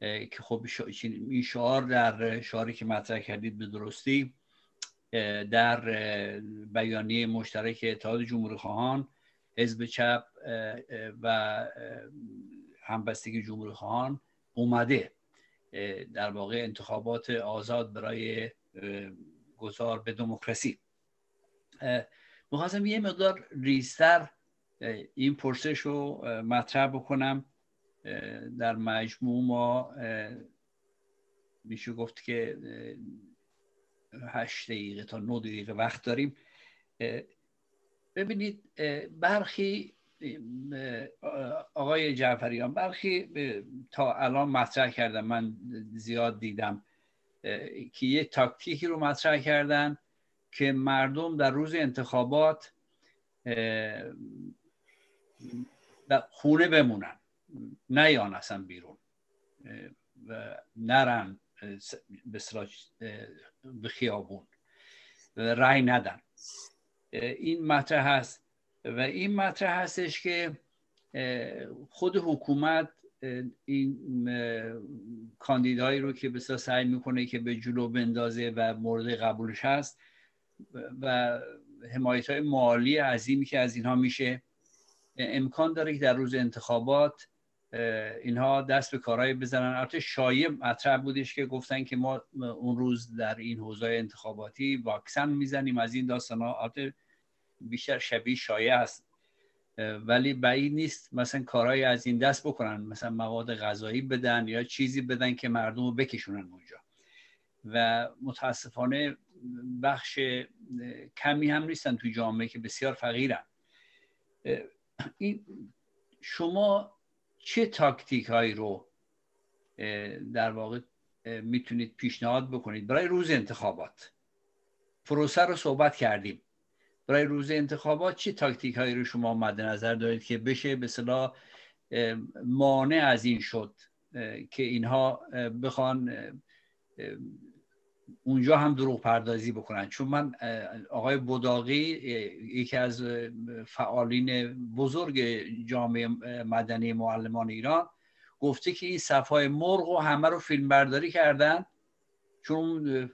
که خب این شعار در شعاری که مطرح کردید به درستی در بیانیه مشترک اتحاد جمهوری خواهان حزب چپ و همبستگی جمهوری خواهان اومده در واقع انتخابات آزاد برای گذار به دموکراسی. می‌خواستم یه مقدار ریستر این پرسش رو مطرح بکنم. در مجموع ما میشه گفت که هشت دقیقه تا نه دقیقه وقت داریم. ببینید برخی آقای جعفریان برخی تا الان مطرح کردم من زیاد دیدم که یه تاکتیکی رو مطرح کردن. که مردم در روز انتخابات در خونه بمونن نیان اصلا بیرون و نرن به خیابون رأی ندن. این مطرح هست. و این مطرح هستش که خود حکومت این کاندیدایی رو که بسیار سعی می‌کنه که به جلو بندازه و مورد قبولش هست و حمایت های مالی عظیمی که از اینها میشه. امکان داره که در روز انتخابات اینها دست به کارهای بزنن. البته شایع مطرح بودش که گفتن که ما اون روز در این حوزه انتخاباتی واکسن می‌زنیم. از این داستان ها البته بیشتر شبیه شایع هست ولی بعید نیست مثلا کارهای از این دست بکنن. مثلا مواد غذایی بدن یا چیزی بدن که مردم رو بکشونن اونجا. و متاسفانه بخش کمی هم نیستن تو جامعه که بسیار فقیرن. این شما چه تاکتیک هایی رو در واقع می‌تونید پیشنهاد بکنید؟ برای روز انتخابات. پروسه رو صحبت کردیم. برای روز انتخابات چه تاکتیک هایی رو شما مد نظر دارید که بشه به صلاح مانع از این شد که اینها بخوان اونجا هم دروغ پردازی بکنن. چون من آقای بوداقی یکی از فعالین بزرگ جامعه مدنی معلمان ایران گفته که این صفای مرغ و همه رو فیلم برداری کردن. چون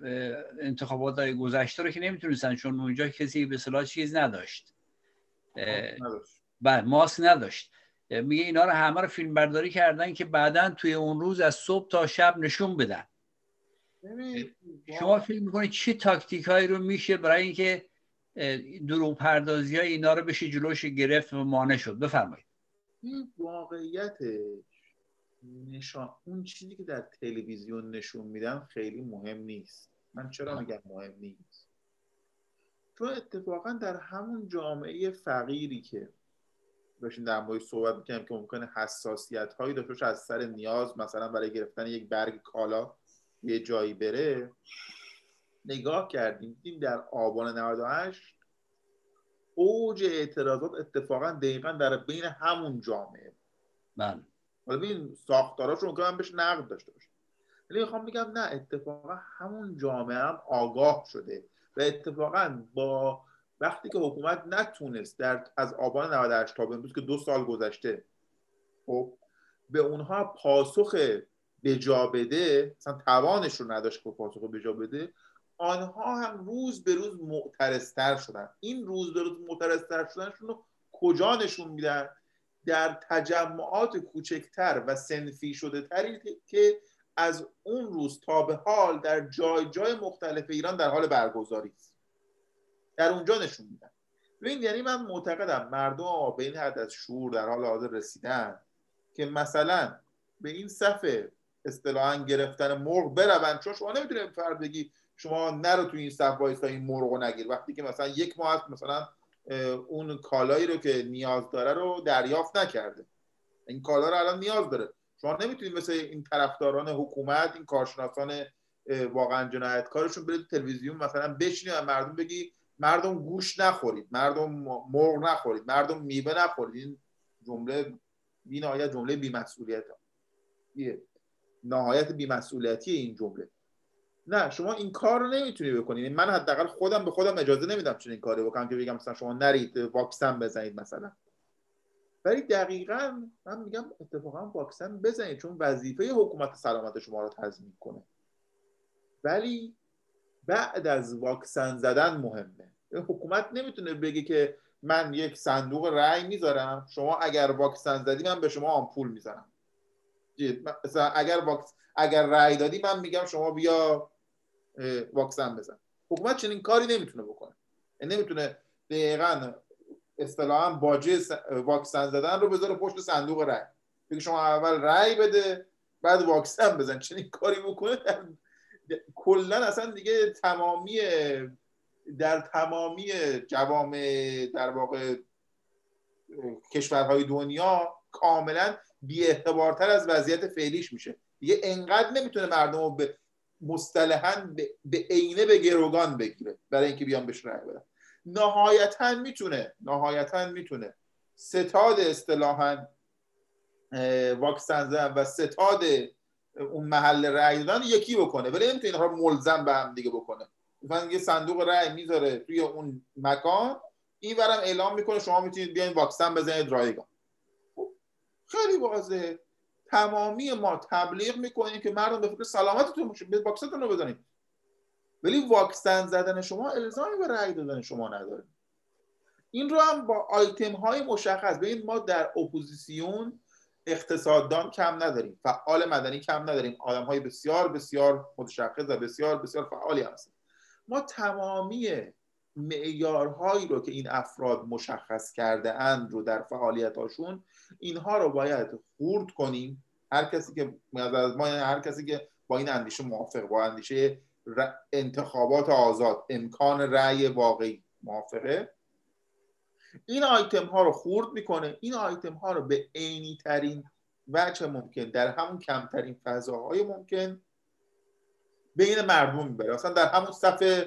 انتخابات گذشته رو که نمی‌تونستن چون اونجا کسی به صلاح چیز نداشت. بله ماسک نداشت. میگه اینا رو همه رو فیلم برداری کردن که بعدا توی اون روز از صبح تا شب نشون بدن. شما فکر می‌کنید چه تاکتیک هایی رو میشه برای اینکه دروغ پردازی های اینا رو بشه جلوش گرفت و مانع شد؟ بفرمایید. این واقعیت نشان اون چیزی که در تلویزیون نشون میدن خیلی مهم نیست. من چرا میگم مهم نیست؟ چون اتفاقا در همون جامعه فقیری که داشتیم در مورد صحبت می‌کنم که ممکنه حساسیت هایی داشته از سر نیاز مثلا برای گرفتن یک برگ کالا یه جایی بره نگاه کردیم دیدیم در آبان 98 اوج اعتراضات اتفاقا دقیقا در بین همون جامعه. بله. حالا ببین ساختاراش رو من بهش نقد داشته باشه. ولی می‌خوام بگم نه اتفاقا همون جامعه هم آگاه شده و اتفاقا با وقتی که حکومت نتونست در از آبان 98 تا امروز که دو سال گذشته خب به اونها پاسخ به جا بده مثلا توانش رو نداشت که پاسخ به جا بده آنها هم روز به روز معترضتر شدن. این روز به روز معترضتر شدنشون رو کجا نشون میدن؟ در تجمعات کوچکتر و سنفی شده تری که از اون روز تا به حال در جای جای مختلف ایران در حال برگزاری است. در اونجا نشون میدن. ببین یعنی من معتقدم مردم به این حد از شعور در حال حاضر رسیدن که مثلا به این صفحه اصطلاحا گرفتن مرغ برون چون شما نمی‌تونید فرد بگی شما نرو تو این صف وایسا این مرغ رو نگیر. وقتی که مثلا یک ماه هست مثلا اون کالایی رو که نیاز داره رو دریافت نکرده. این کالا رو الان نیاز داره. شما نمی‌تونید مثل این طرفداران حکومت این کارشناسان واقعا جنایتکارشون برید تلویزیون مثلا بشینید و مردم بگی مردم گوش نخورید مردم مرغ نخورید مردم میوه نخورید. این جمله بی جمله بی‌مسئولیت نهایت بیمسئولیتی این جمله. نه شما این کار رو نمی‌تونی بکنید من حداقل خودم به خودم اجازه نمیدم چنین کاری بکنم که بگم مثلا شما نرید واکسن بزنید مثلا. ولی دقیقا من میگم اتفاقا واکسن بزنید چون وظیفه حکومت سلامت شما رو تضمین کنه. ولی بعد از واکسن زدن مهمه. حکومت نمی‌تونه بگه که من یک صندوق رأی می‌ذارم. شما اگر واکسن زدی من به شما آمپول می‌زنم. مثلا اگر واکس اگر رأی دادی من میگم شما بیا واکسن بزن. حکومت چنین کاری نمی‌تونه بکنه. یعنی نمی‌تونه دقیقا اصطلاحا باجه واکسن زدن رو بذاره پشت صندوق رأی. بگه شما اول رأی بده بعد واکسن بزن. چنین کاری بکنه؟ کلا اصلا دیگه تمامی در تمامی جوامع در واقع کشورهای دنیا کاملا بی از وضعیت فعلیش میشه. دیگه انقدر نمی‌تونه مردم رو به مصطلحا به عینه به گروگان بگیره برای اینکه بیان بهش رأی بدن. نهایتا می‌تونه نهایتا می‌تونه ستاد اصطلاحا واکسن زدن و ستاد اون محل رأی دادن یکی بکنه. ولی نمی‌تونه اینها ملزم به هم دیگه بکنه. مثلا یه صندوق رأی می‌ذاره توی اون مکان این ورم اعلام می‌کنه شما می‌تونید بیاین واکسن بزنید رایگان. خیلی واضحه. تمامی ما تبلیغ می‌کنیم که مردم به فکر سلامتتون باشید به واکسنتون رو بزنید ولی واکسن زدن شما الزامی به رأی دادن شما نداره. این رو هم با آیتم های مشخص ببین ما در اپوزیسیون اقتصاددان کم نداریم فعال مدنی کم نداریم آدم های بسیار بسیار متشخص و بسیار بسیار فعالی هستیم ما تمامی معیارهایی رو که این افراد مشخص کرده اند رو در فعالیت هاشون اینها رو باید خورد کنیم. هر کسی که از ما هر کسی که با این اندیشه موافق با اندیشه انتخابات آزاد امکان رأی واقعی موافقه. این آیتم ها رو خورد می‌کنه. این آیتم ها رو به عینی ترین وجه ممکن در همون کمترین فضاهای ممکن بین مردم می‌بره. اصلا در همون صف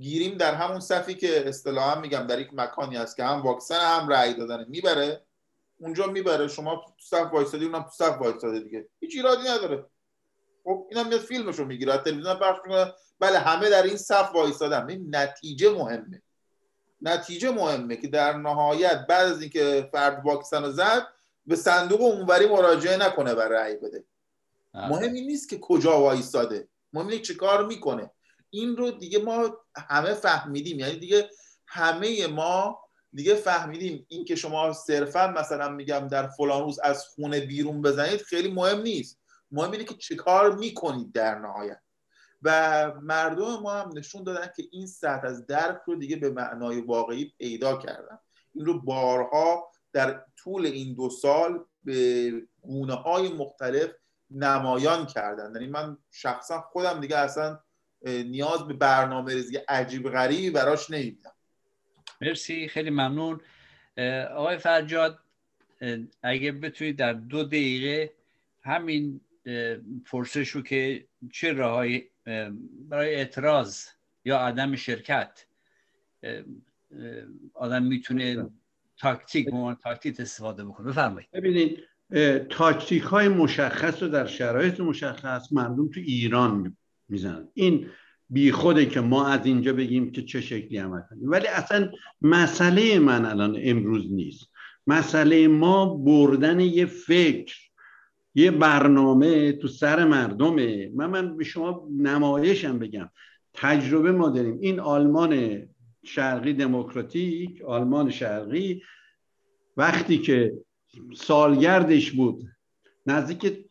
گیریم در همون صفی که اصطلاحا میگم در یک مکانی هست که هم واکسن هم رأی دادن می‌بره؟ اونجا می‌بره. شما تو صف وایسادی اونم تو صف وایساده دیگه. هیچ ایرادی نداره. خب اینم میاد فیلمشو می‌گیره. تلویزیون پخش می‌کنه. بله همه در این صف وایسادن این نتیجه مهمه. نتیجه مهمه که در نهایت بعد از اینکه فرد واکسن رو زد به صندوق اونوری مراجعه نکنه و رأی بده. مهم این نیست که کجا وایساده مهم اینه چه کار می‌کنه. این رو دیگه ما همه فهمیدیم. یعنی دیگه همه ما دیگه فهمیدیم. این که شما صرفا مثلا میگم در فلان روز از خونه بیرون بزنید خیلی مهم نیست. مهم اینه که چه کار می‌کنید در نهایت. و مردم ما هم نشون دادن که این سطح از درک رو دیگه به معنای واقعی پیدا کردن. این رو بارها در طول این دو سال به گونه های مختلف نمایان کردن. یعنی من شخصا خودم دیگه اصلا نیاز به برنامه ریزی عجیب غریبی براش نمیدم. مرسی خیلی ممنون. آقای فرجاد اگه بتونید در دو دقیقه همین پرسش رو که چه راهی برای اعتراض یا عدم شرکت آدم می‌تونه تاکتیک تاکتیک استفاده بکنه. بفرمایید. ببینید تاکتیک های مشخص رو در شرایط مشخص مردم تو ایران می‌زنن. این بی خوده که ما از اینجا بگیم که چه شکلی عمل کنیم. ولی اصلا مسئله من الان امروز نیست. مسئله ما بردن یه فکر یه برنامه تو سر مردمه. من من به شما نمایشم بگم. تجربه ما داریم. این آلمان شرقی دموکراتیک آلمان شرقی وقتی که سالگردش بود نزدیک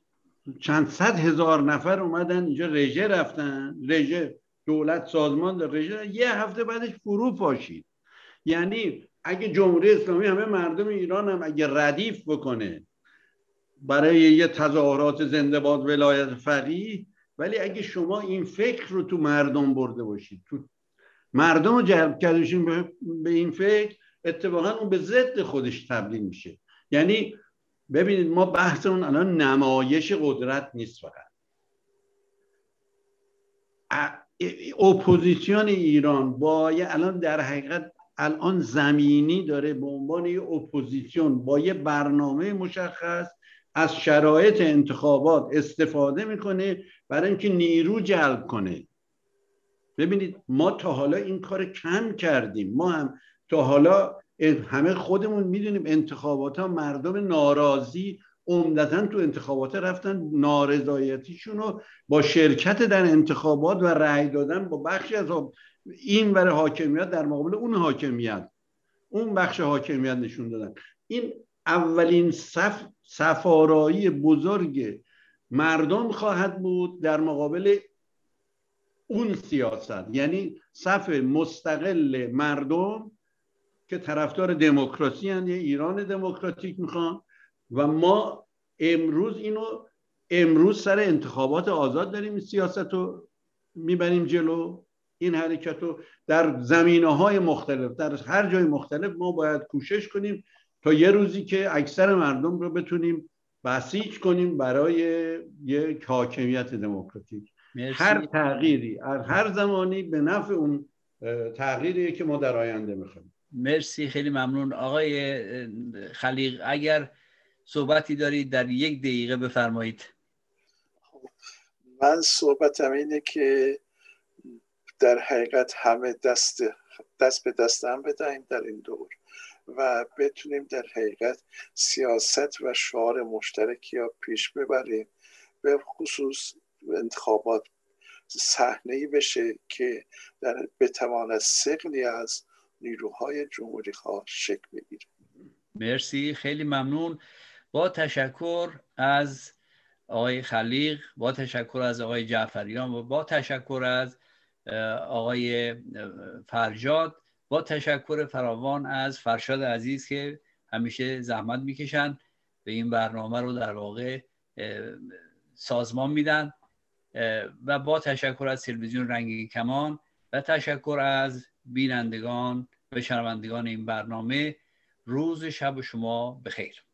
چند صد هزار نفر اومدن اینجا رژه رفتن رژه دولت سازمان در رژه یه هفته بعدش فرو پاشید. یعنی اگه جمهوری اسلامی همه مردم ایران هم اگه ردیف بکنه برای یه تظاهرات زنده باد ولایت فقیه ولی اگه شما این فکر رو تو مردم برده باشید تو مردم رو جلب کردشون به این فکر اتفاقا اون به ضد خودش تبدیل میشه. یعنی ببینید ما بحثمون الان نمایش قدرت نیست فقط. اپوزیسیون ایران با الان در حقیقت الان زمینی داره به عنوان یه اپوزیسیون با یه برنامه مشخص از شرایط انتخابات استفاده می‌کنه برای اینکه نیرو جلب کنه. ببینید ما تا حالا این کار کم کردیم. ما هم تا حالا همه خودمون می‌دونیم انتخابات ها مردم ناراضی عمدتا تو انتخابات رفتن نارضایتیشون رو با شرکت در انتخابات و رأی دادن با بخشی از این ور حاکمیت در مقابل اون حاکمیت. اون بخش حاکمیت نشون دادن. این اولین صف سفارایی بزرگ مردم خواهد بود در مقابل اون سیاست. یعنی صف مستقل مردم که طرفدار دموکراسی هستند یه ایران دموکراتیک می‌خوان. و ما امروز اینو امروز سر انتخابات آزاد داریم سیاست رو می‌بریم جلو. این حرکت رو در زمینه های مختلف در هر جای مختلف ما باید کوشش کنیم تا یه روزی که اکثر مردم رو بتونیم بسیج کنیم برای یک حاکمیت دموکراتیک. هر تغییری هر زمانی به نفع اون تغییری که ما در آینده می‌خوایم. مرسی خیلی ممنون. آقای خلیق اگر صحبتی دارید در یک دقیقه بفرمایید. من صحبتم اینه که در حقیقت همه دست دست به دست هم بدهیم در این دور و بتونیم در حقیقت سیاست و شعار مشترکی یا پیش ببریم. به خصوص انتخابات صحنه بشه که در بتواند سقلی از نیروهای جمهوری خواه شکل بگیره مرسی خیلی ممنون. با تشکر از آقای خلیق با تشکر از آقای جعفریان و با تشکر از آقای فرجاد با تشکر فراوان از فرشاد عزیز که همیشه زحمت می‌کشن به این برنامه رو در واقع سازمان میدن. و با تشکر از تلویزیون رنگی کمان و تشکر از بینندگان و شنوندگان این برنامه روز شب شما بخیر.